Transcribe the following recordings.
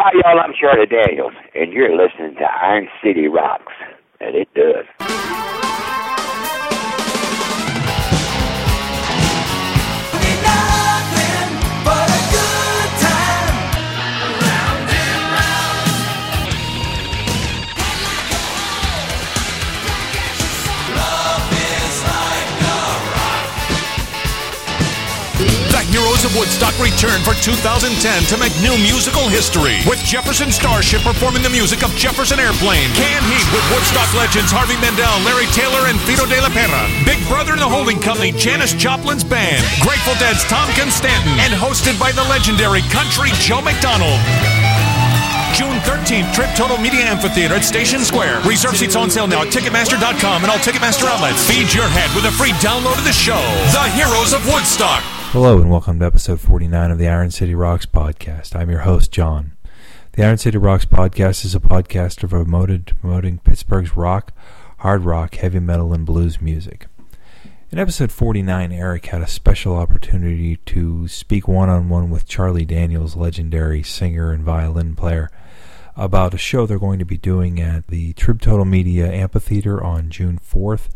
Hi, y'all. I'm Charlie Daniels, and you're listening to Iron City Rocks, and it does. Woodstock return for 2010 to make new musical history with Jefferson Starship performing the music of Jefferson Airplane. Canned Heat with Woodstock legends Harvey Mandel, Larry Taylor, and Fito de la Parra. Big Brother and the Holding Company, Janis Joplin's band. Grateful Dead's Tom Stanton, and hosted by the legendary country Joe McDonald. June 13th, Trib Total Media Amphitheater at Station Square. Reserve seats on sale now at Ticketmaster.com and all Ticketmaster outlets. Feed your head with a free download of the show. The Heroes of Woodstock. Hello and welcome to episode 49 of the Iron City Rocks podcast. I'm your host, John. The Iron City Rocks podcast is a podcast devoted promoting Pittsburgh's rock, hard rock, heavy metal, and blues music. In episode 49, Eric had a special opportunity to speak one on one with Charlie Daniels, legendary singer and violin player, about a show they're going to be doing at the Trib Total Media Amphitheater on June 4th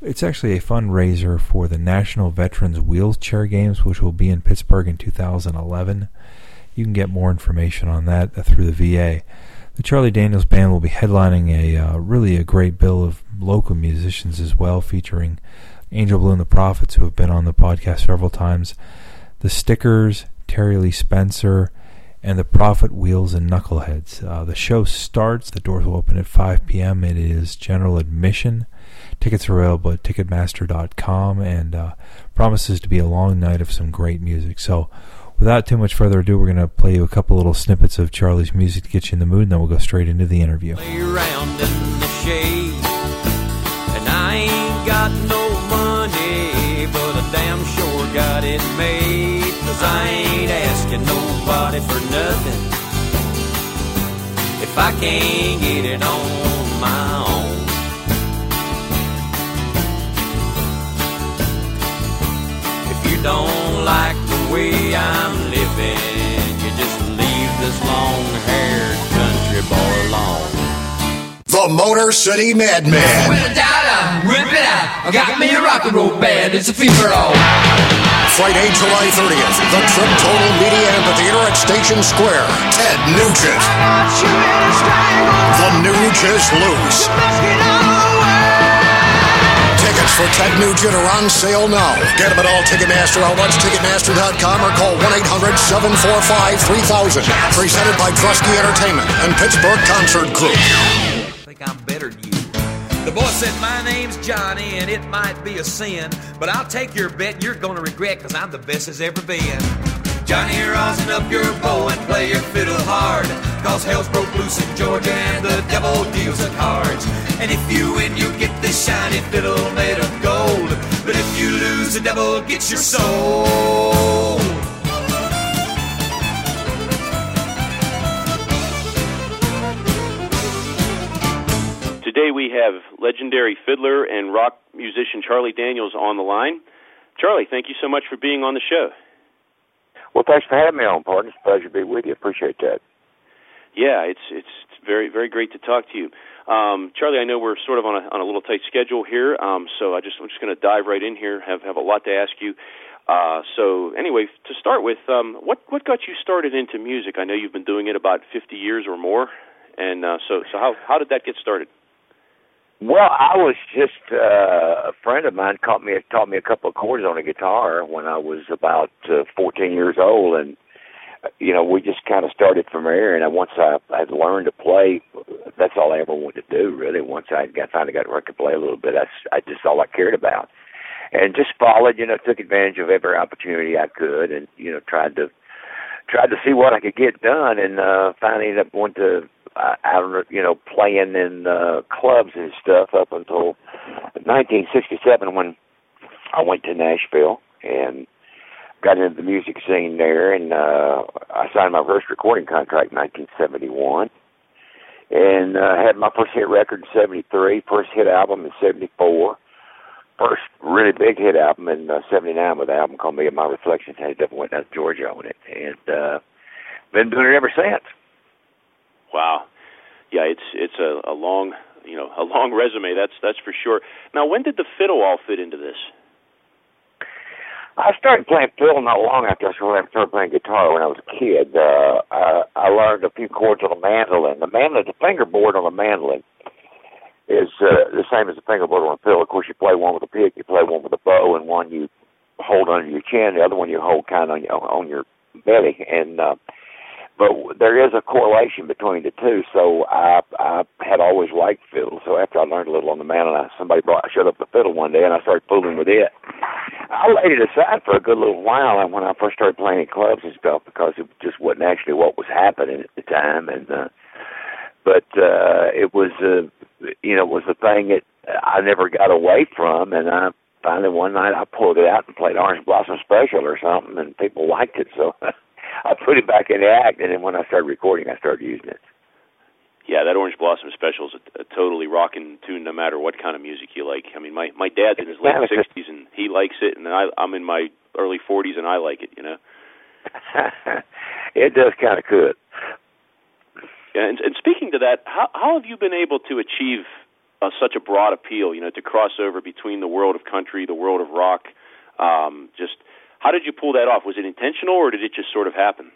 it's actually a fundraiser for the National Veterans Wheelchair Games, which will be in Pittsburgh in 2011. You can get more information on that through the VA. The Charlie Daniels Band will be headlining a uh, really a great bill of local musicians as well, featuring Angel Blue and the Prophets, who have been on the podcast several times, the Stickers, Terry Lee Spencer, and the Prophet Wheels and Knuckleheads. Uh, the show starts. The doors will open at 5 p.m. It is general admission. Tickets are available at Ticketmaster.com and uh, promises to be a long night of some great music. So, without too much further ado, we're going to play you a couple little snippets of Charlie's music to get you in the mood, and then we'll go straight into the interview. I ain't asking nobody for nothing if I can't get it on my own. Don't like the way I'm living, you just leave this long haired country boy alone. The Motor City Madman. Rip it out. I got me a rock and roll band. It's a fever all. Friday, July 30th, the Trib Total Media Amphitheater at Station Square. Ted Nugent. The Nugent Loose. Tickets for Ted Nugent are on sale now. Get them at all Ticketmaster outlets, Ticketmaster.com, or call 1-800-745-3000. Presented by Drusky Entertainment and Pittsburgh Concert Group. I think I'm better than you. The boy said, My name's Johnny, and it might be a sin, but I'll take your bet you're gonna regret, cause I'm the best as ever been. Johnny, rosin up your bow and play your fiddle hard. Cause hell's broke loose in Georgia and the devil deals the cards. And if you win, you get this shiny fiddle made of gold. But if you lose, the devil gets your soul. Today we have legendary fiddler and rock musician Charlie Daniels on the line. Charlie, thank you so much for being on the show. Well, thanks for having me on, partner. It's a pleasure to be with you. Appreciate that. Yeah, it's it's very very great to talk to you, um, Charlie. I know we're sort of on a on a little tight schedule here, um, so I just I'm just going to dive right in here. Have have a lot to ask you. Uh, so anyway, to start with, um, what what got you started into music? I know you've been doing it about 50 years or more, and uh, so so how how did that get started? Well, I was just uh, a friend of mine taught me taught me a couple of chords on a guitar when I was about uh, 14 years old, and uh, you know we just kind of started from there. And once I had learned to play, that's all I ever wanted to do. Really, once I got finally got to record play a little bit, that's I just all I cared about, and just followed. You know, took advantage of every opportunity I could, and you know tried to tried to see what I could get done, and uh, finally ended up going to out, you know, playing in uh, clubs and stuff up until 1967 when I went to Nashville and got into the music scene there, and uh, I signed my first recording contract in 1971, and uh, had my first hit record in '73, first hit album in '74, first really big hit album in '79 uh, with an album called "Million Mile Reflections." Had Devil Went Down to Georgia on it, and uh, been doing it ever since. Wow. Yeah, it's it's a, a long you know a long resume. That's that's for sure. Now, when did the fiddle all fit into this? I started playing fiddle not long after I started playing guitar when I was a kid. Uh, I, I learned a few chords on the mandolin. The mandolin, the fingerboard on the mandolin, is uh, the same as the fingerboard on the fiddle. Of course, you play one with a pick, you play one with a bow, and one you hold under your chin. The other one you hold kind of on your, on your belly. And uh, but there is a correlation between the two. So I I had always liked fiddle. So after I learned a little on the mandolin, somebody brought showed up the fiddle one day and I started fooling with it. I laid it aside for a good little while and when I first started playing in clubs and stuff because it just wasn't actually what was happening at the time and uh but uh it was uh you know, it was the thing that I never got away from and I finally one night I pulled it out and played Orange Blossom Special or something and people liked it so I put it back in the act, and then when I started recording, I started using it. Yeah, that Orange Blossom Special is a, a totally rocking tune, no matter what kind of music you like. I mean, my my dad's in his late sixties, and he likes it, and I, I'm in my early forties, and I like it. You know. it does kind of good. Yeah, and, and speaking to that, how how have you been able to achieve uh, such a broad appeal? You know, to cross over between the world of country, the world of rock, um, just how did you pull that off? Was it intentional, or did it just sort of happen?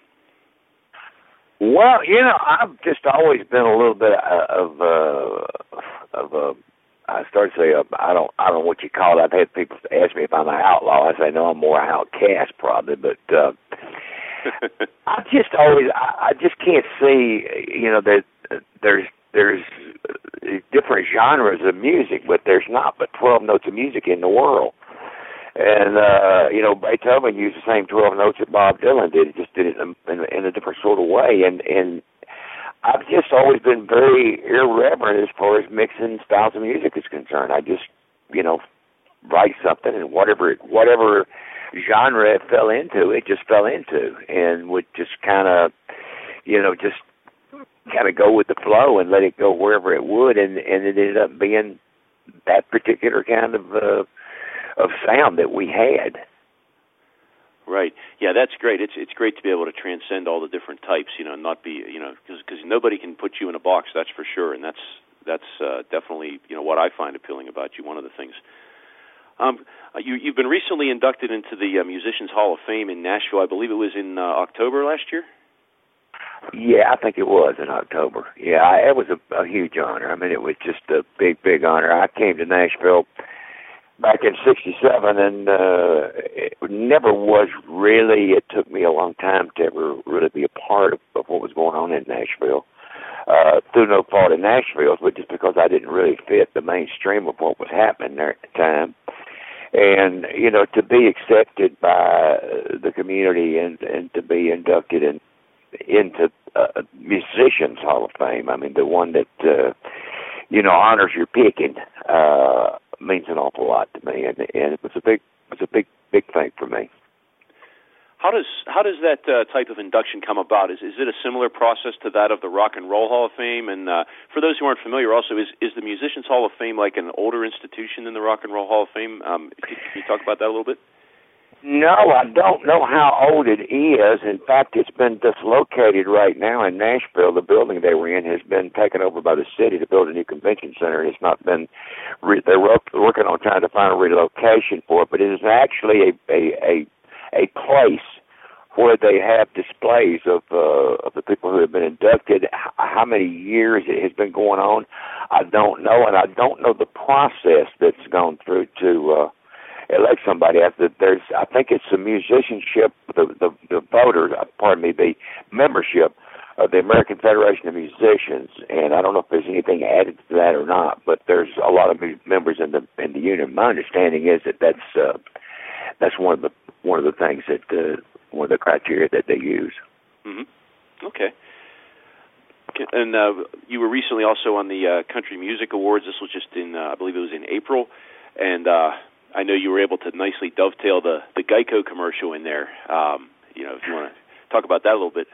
Well, you know, I've just always been a little bit of uh, of a. I started to say uh, I don't I don't know what you call it. I've had people ask me if I'm an outlaw. I say no, I'm more outcast probably, but. uh I just always I, I just can't see you know that there's there's different genres of music, but there's not but 12 notes of music in the world. And uh, you know, Beethoven used the same twelve notes that Bob Dylan did. He just did it in, in, in a different sort of way. And and I've just always been very irreverent as far as mixing styles of music is concerned. I just, you know, write something and whatever whatever genre it fell into, it just fell into, and would just kind of, you know, just kind of go with the flow and let it go wherever it would, and and it ended up being that particular kind of. uh of sound that we had. Right. Yeah, that's great. It's it's great to be able to transcend all the different types, you know, and not be, you know, because because nobody can put you in a box. That's for sure, and that's that's uh, definitely you know what I find appealing about you. One of the things. Um, you you've been recently inducted into the uh, Musicians Hall of Fame in Nashville. I believe it was in uh, October last year. Yeah, I think it was in October. Yeah, I, it was a, a huge honor. I mean, it was just a big, big honor. I came to Nashville back in '67, and uh, it never was really. It took me a long time to ever really be a part of, of what was going on in Nashville. Uh, through no fault of Nashville, but just because I didn't really fit the mainstream of what was happening there at the time. And you know, to be accepted by the community and and to be inducted in into uh, musicians Hall of Fame. I mean, the one that uh, you know honors your picking. Uh, means an awful lot to me, and and it was a big it was a big big thing for me. How does how does that uh, type of induction come about? Is is it a similar process to that of the Rock and Roll Hall of Fame? And uh, for those who aren't familiar, also is is the Musicians Hall of Fame like an older institution than the Rock and Roll Hall of Fame? Um, can you talk about that a little bit? No, I don't know how old it is. In fact, it's been dislocated right now in Nashville. The building they were in has been taken over by the city to build a new convention center. It's not been. Re- they're working on trying to find a relocation for it, but it is actually a a a, a place where they have displays of uh, of the people who have been inducted. How many years it has been going on, I don't know, and I don't know the process that's gone through to. Uh, elect somebody. After there's, I think it's the musicianship, the the, the voters, uh, pardon me, the membership of the American Federation of Musicians, and I don't know if there's anything added to that or not, but there's a lot of members in the in the union. My understanding is that that's uh, that's one of the one of the things that uh, one of the criteria that they use. Mm-hmm. Okay. And uh, you were recently also on the uh, Country Music Awards. This was just in, uh, I believe it was in April, and uh, I know you were able to nicely dovetail the the Geico commercial in there. Um, you know, if you want to talk about that a little bit.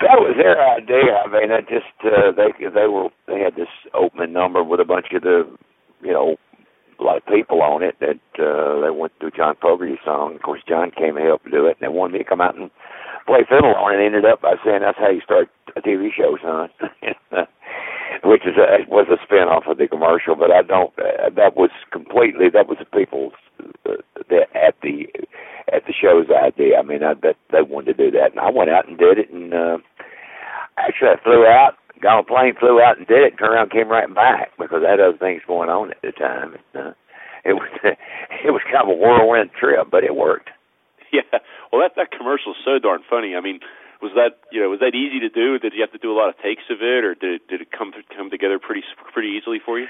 That was their idea. I mean, I just uh, they they were they had this opening number with a bunch of the you know a lot of people on it that uh, they went through John Fogerty's song. Of course, John came and helped do it, and they wanted me to come out and play fiddle on it. and ended up by saying that's how you start a TV show, son. Which is a, was a spin off of the commercial, but I don't. Uh, that was completely that was the people's that at the at the show's idea. I mean, I bet they wanted to do that, and I went out and did it. And uh, actually, I flew out, got on a plane, flew out and did it, turned around, came right back because I had other things going on at the time. And, uh, it was it was kind of a whirlwind trip, but it worked. Yeah, well, that that commercial is so darn funny. I mean, was that you know was that easy to do? Did you have to do a lot of takes of it, or did did it come come together pretty pretty easily for you?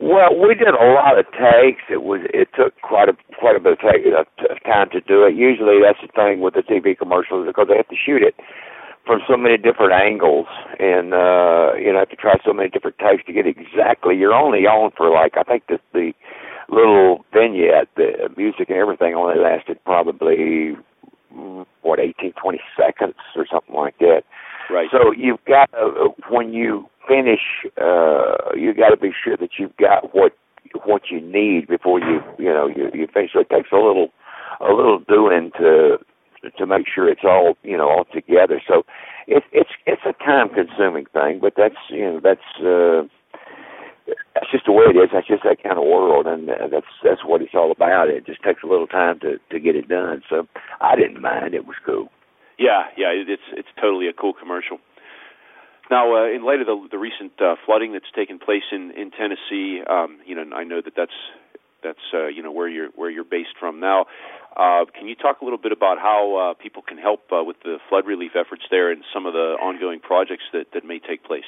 Well, we did a lot of takes. It was it took quite a quite a bit of take, uh, time to do it. Usually, that's the thing with the TV commercials because they have to shoot it from so many different angles, and uh, you know, have to try so many different takes to get exactly. You're only on for like I think the the little vignette, the music and everything only lasted probably what eighteen twenty seconds or something like that. Right. So you've got uh, when you finish, uh, you got to be sure that you've got what what you need before you you know you, you finish. So it takes a little a little doing to to make sure it's all you know all together. So it's it's it's a time consuming thing, but that's you know that's. uh that's just the way it is. That's just that kind of world, and uh, that's that's what it's all about. It just takes a little time to to get it done. So I didn't mind. It was cool. Yeah, yeah, it's it's totally a cool commercial. Now, uh, in light of the the recent uh, flooding that's taken place in in Tennessee, um, you know, I know that that's that's uh, you know where you're where you're based from now. Uh, can you talk a little bit about how uh, people can help uh, with the flood relief efforts there and some of the ongoing projects that that may take place?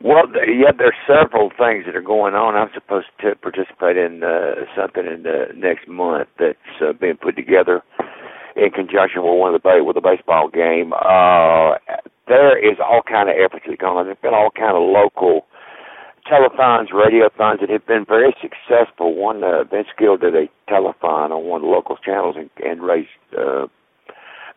Well, yeah, there's several things that are going on. I'm supposed to participate in uh, something in the next month that's uh, being put together in conjunction with one of the with a baseball game. Uh, there is all kind of efforts that going on. There's been all kind of local telethons, radiothons that have been very successful. One uh, Vince Gill did a telethon on one of the local channels and, and raised, uh,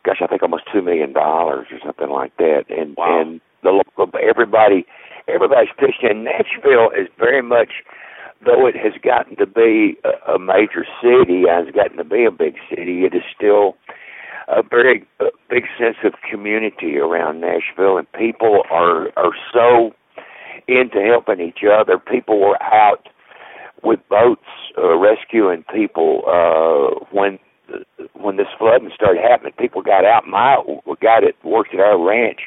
gosh, I think almost two million dollars or something like that. And wow. and the local everybody everybody's pitched in. Nashville is very much, though it has gotten to be a, a major city, and has gotten to be a big city. It is still a very a big sense of community around Nashville, and people are are so into helping each other. People were out with boats uh, rescuing people uh, when when this flooding started happening. People got out. My guy that worked at our ranch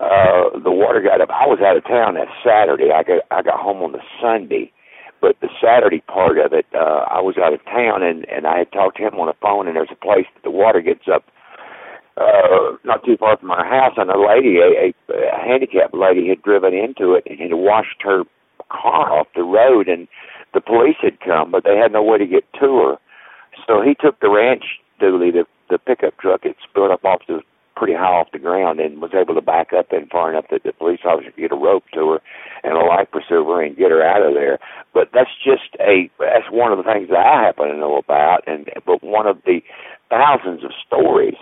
uh the water got up. I was out of town that Saturday. I got I got home on the Sunday, but the Saturday part of it, uh I was out of town and and I had talked to him on the phone. And there's a place that the water gets up uh not too far from our house, and a lady, a, a, a handicapped lady, had driven into it and had washed her car off the road, and the police had come, but they had no way to get to her. So he took the ranch dually, the the pickup truck, it spilled up off the pretty high off the ground and was able to back up in far enough that the police officer could get a rope to her and a life pursuer and get her out of there. But that's just a that's one of the things that I happen to know about and but one of the thousands of stories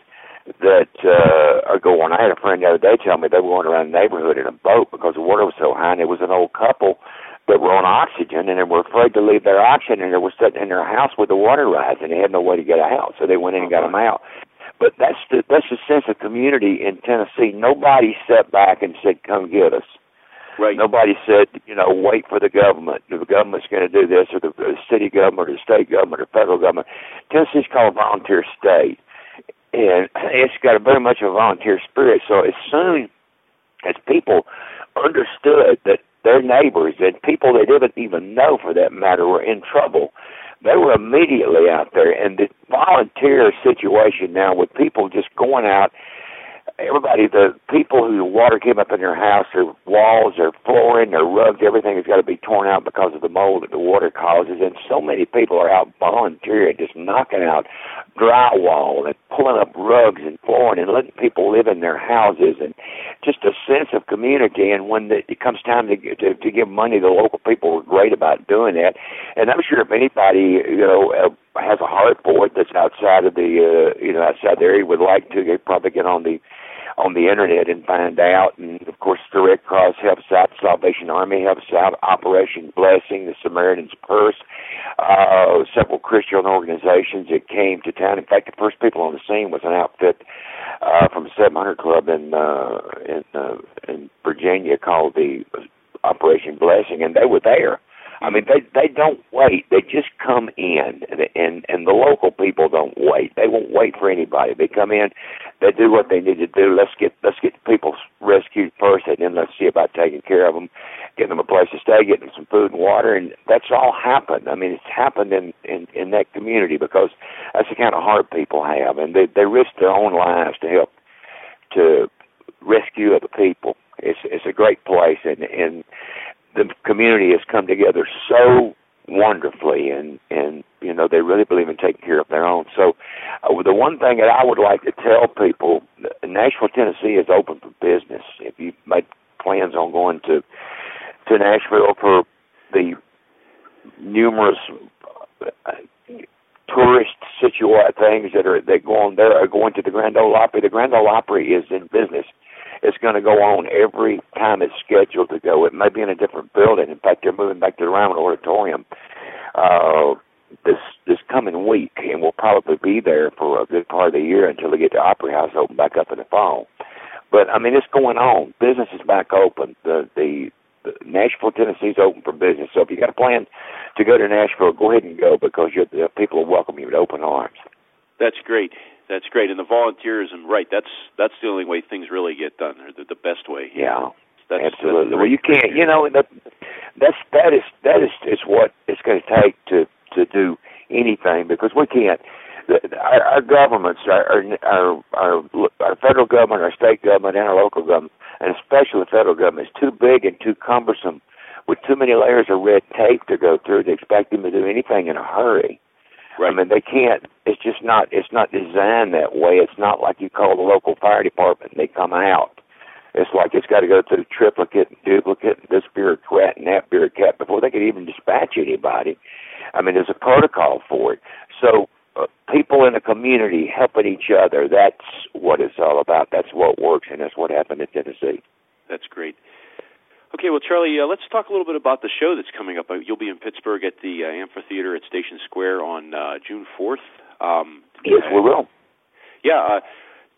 that uh are going. I had a friend the other day tell me they were going around the neighborhood in a boat because the water was so high and it was an old couple that were on oxygen and they were afraid to leave their oxygen and they were sitting in their house with the water rising. They had no way to get out, so they went in and got them out. But that's the that's the sense of community in Tennessee. Nobody sat back and said, "Come get us." Right. Nobody said, you know, wait for the government. The government's going to do this, or the, the city government, or the state government, or federal government. Tennessee's called a volunteer state, and it's got a very much a volunteer spirit. So as soon as people understood that their neighbors and people they didn't even know, for that matter, were in trouble, they were immediately out there. And the volunteer situation now with people just going out everybody, the people who water came up in their house, their walls, their flooring, their rugs, everything has got to be torn out because of the mold that the water causes. And so many people are out volunteering, just knocking out drywall and pulling up rugs and flooring and letting people live in their houses and just a sense of community. And when it comes time to, to to give money, the local people are great about doing that. And I'm sure if anybody, you know, uh, has a heart for it that's outside of the uh, you know outside the area would like to, they probably get on the on the internet and find out. And of course, the Red Cross helps out, Salvation Army helps out, Operation Blessing, the Samaritan's Purse. uh, several Christian organizations that came to town. In fact, the first people on the scene was an outfit uh, from 700 Club in uh, in uh, in Virginia called the Operation Blessing, and they were there. I mean, they they don't wait. They just come in, and and and the local people don't wait. They won't wait for anybody. They come in, they do what they need to do. Let's get let's get people rescued first, and then let's see about taking care of them, getting them a place to stay, getting them some food and water, and that's all happened. I mean, it's happened in in in that community because that's the kind of heart people have, and they they risk their own lives to help to rescue other people. It's it's a great place, and and the community has come together so wonderfully and and you know they really believe in taking care of their own. So uh, the one thing that I would like to tell people Nashville Tennessee is open for business. If you make plans on going to to Nashville for the numerous uh, tourist situation things that are that go on there are going to the Grand Ole Opry the Grand Ole Opry is in business it's going to go on every time it's scheduled to go. It may be in a different building. In fact, they're moving back to the Ryman Auditorium uh, this this coming week, and we'll probably be there for a good part of the year until they get the Opry House open back up in the fall. But I mean, it's going on. Business is back open. The the, Nashville, Tennessee's open for business. So if you got a plan to go to Nashville, go ahead and go because you're, the people will welcome you with open arms. That's great. That's great, and the volunteerism, right? That's that's the only way things really get done, or the, the best way. Yeah, that's, absolutely. That's well, you can't. You know, the, that's that is that is is what it's going to take to to do anything because we can't. The, our, our governments, our, our our our federal government, our state government, and our local government, and especially the federal government, is too big and too cumbersome, with too many layers of red tape to go through to expect them to do anything in a hurry. Right. I mean, they can't. It's just not. It's not designed that way. It's not like you call the local fire department and they come out. It's like it's got to go through triplicate, and duplicate, and this bureaucrat and that bureaucrat before they could even dispatch anybody. I mean, there's a protocol for it. So uh, people in the community helping each other. That's what it's all about. That's what works, and that's what happened in Tennessee. That's great. Okay, well, Charlie, uh, let's talk a little bit about the show that's coming up. Uh, you'll be in Pittsburgh at the uh, amphitheater at Station Square on uh, June 4th. Um, yes, we will. Yeah. Uh,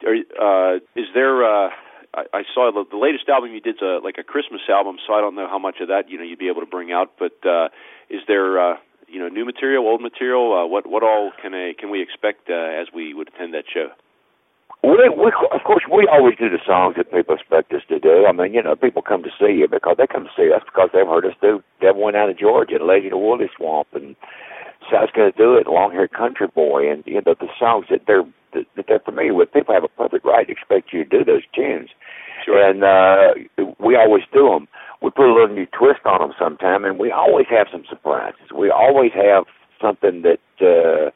are, uh, is there? Uh, I, I saw the, the latest album you did, uh, like a Christmas album. So I don't know how much of that you know you'd be able to bring out. But uh, is there? Uh, you know, new material, old material. Uh, what what all can I, can we expect uh, as we would attend that show? We, we, of course, we always do the songs that people expect us to do. I mean, you know, people come to see you because they come to see us because they've heard us do Devil Went Out of Georgia, Lady in the Woolly Swamp, and so going to do it, Long Haired Country Boy, and you know the songs that they're that, that they're familiar with. People have a perfect right to expect you to do those tunes, sure. and uh, we always do them. We put a little new twist on them sometime, and we always have some surprises. We always have something that. uh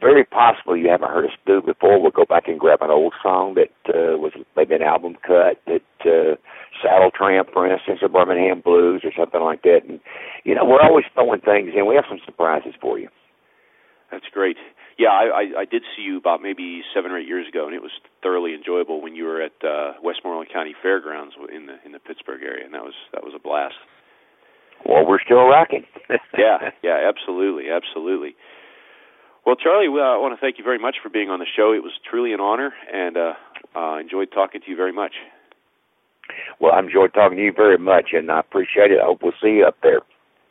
very possible you haven't heard us do before. We'll go back and grab an old song that uh, was maybe an album cut that uh, Saddle Tramp, for instance, or Birmingham Blues or something like that. And you know, we're always throwing things in. We have some surprises for you. That's great. Yeah, I, I, I did see you about maybe seven or eight years ago, and it was thoroughly enjoyable when you were at uh, Westmoreland County Fairgrounds in the in the Pittsburgh area, and that was that was a blast. Well, we're still rocking. yeah, yeah, absolutely, absolutely. Well, Charlie, uh, I want to thank you very much for being on the show. It was truly an honor, and uh, uh, enjoyed talking to you very much. Well, I enjoyed talking to you very much, and I appreciate it. I hope we'll see you up there.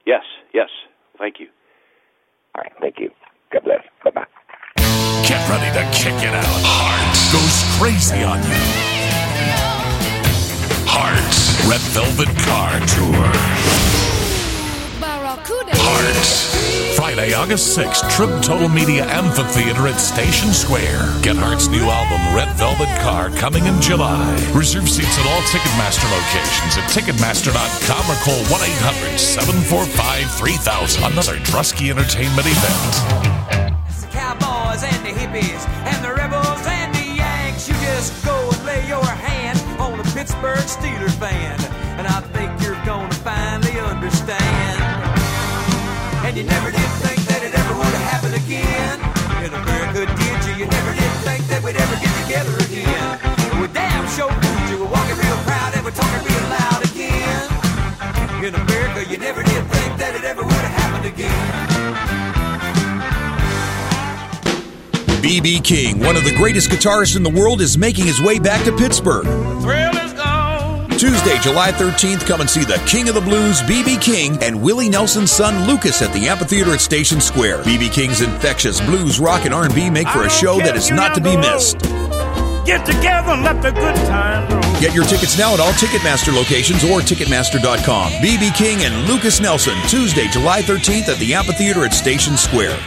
Yes, yes. Thank you. All right, thank you. God bless. Bye bye. Get ready to kick it out. Hearts goes crazy on you. Hearts Red Velvet Car Tour. Hearts. Friday, August 6th, Trib Total Media Amphitheater at Station Square. Get Heart's new album, Red Velvet Car, coming in July. Reserve seats at all Ticketmaster locations at Ticketmaster.com or call 1 800 745 3000. Another Drusky Entertainment event. It's the cowboys and the hippies and the rebels and the Yanks. You just go and lay your hand on the Pittsburgh Steelers band, and I think you're gonna finally understand. And you never did think that it ever would happen again. In America, did you? You never did think that we'd ever get together again. We're damn sure did you. We're walking real proud and we're talking real loud again. In America, you never did think that it ever would happen again. BB King, one of the greatest guitarists in the world, is making his way back to Pittsburgh. Three. Tuesday, July 13th, come and see the King of the Blues, B.B. King, and Willie Nelson's son Lucas at the Amphitheater at Station Square. B.B. King's infectious blues, rock, and R&B make for a show that is not to be missed. Get together and let the good times roll. Get your tickets now at all Ticketmaster locations or Ticketmaster.com. BB King and Lucas Nelson, Tuesday, July 13th at the Amphitheater at Station Square.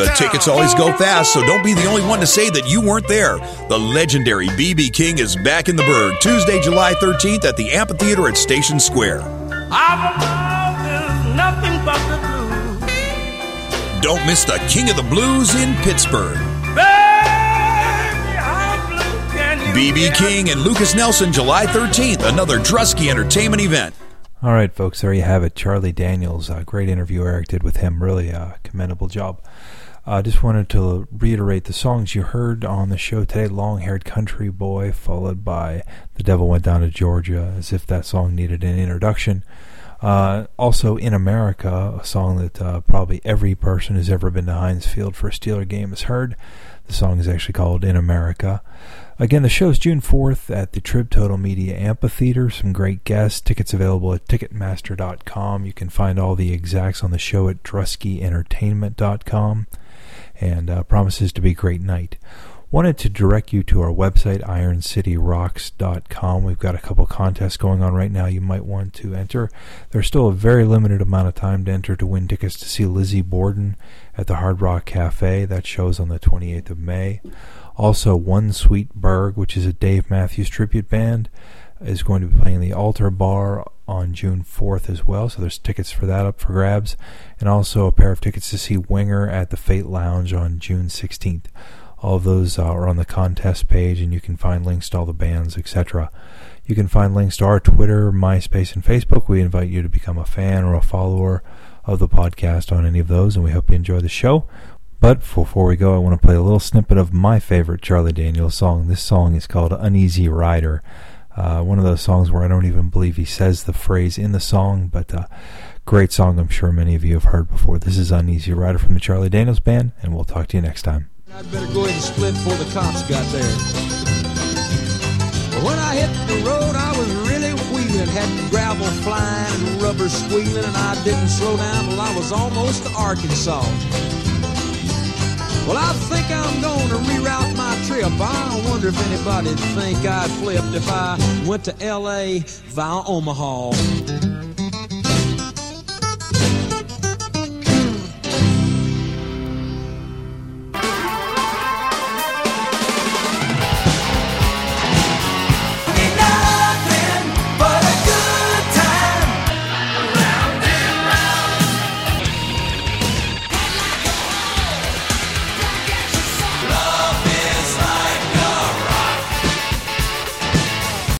The town. tickets always go fast, so don't be the only one to say that you weren't there. The legendary BB King is back in the Burgh, Tuesday, July 13th at the Amphitheater at Station Square. Our love nothing but the blues. Don't miss the King of the Blues in Pittsburgh. Baby, how blue can you BB? King and Lucas Nelson, July 13th, another Drusky Entertainment event. All right, folks, there you have it. Charlie Daniels, a great interview Eric did with him. Really a commendable job. I just wanted to reiterate the songs you heard on the show today Long Haired Country Boy, followed by The Devil Went Down to Georgia, as if that song needed an introduction. Uh, also, In America, a song that uh, probably every person who's ever been to Heinz Field for a Steeler game has heard. The song is actually called In America. Again, the show is June 4th at the Trib Total Media Amphitheater. Some great guests. Tickets available at Ticketmaster.com. You can find all the exacts on the show at DruskyEntertainment.com. And uh, promises to be a great night. Wanted to direct you to our website, IronCityRocks.com. We've got a couple contests going on right now you might want to enter. There's still a very limited amount of time to enter to win tickets to see Lizzie Borden at the Hard Rock Cafe. That show's on the 28th of May. Also, One Sweet Burgh, which is a Dave Matthews tribute band, is going to be playing the Altar Bar on June 4th as well. So there's tickets for that up for grabs. And also a pair of tickets to see Winger at the Fate Lounge on June 16th. All of those uh, are on the contest page, and you can find links to all the bands, etc. You can find links to our Twitter, MySpace, and Facebook. We invite you to become a fan or a follower of the podcast on any of those, and we hope you enjoy the show. But before we go, I want to play a little snippet of my favorite Charlie Daniels song. This song is called Uneasy Rider. Uh, one of those songs where I don't even believe he says the phrase in the song, but uh, great song I'm sure many of you have heard before. This is Uneasy Rider from the Charlie Daniels Band, and we'll talk to you next time. I'd better go ahead and split before the cops got there. When I hit the road, I was really wheeling, had gravel flying and rubber squealing, and I didn't slow down till I was almost to Arkansas. Well, I think I'm gonna reroute my trip. I wonder if anybody'd think I'd flipped if I went to L.A. via Omaha.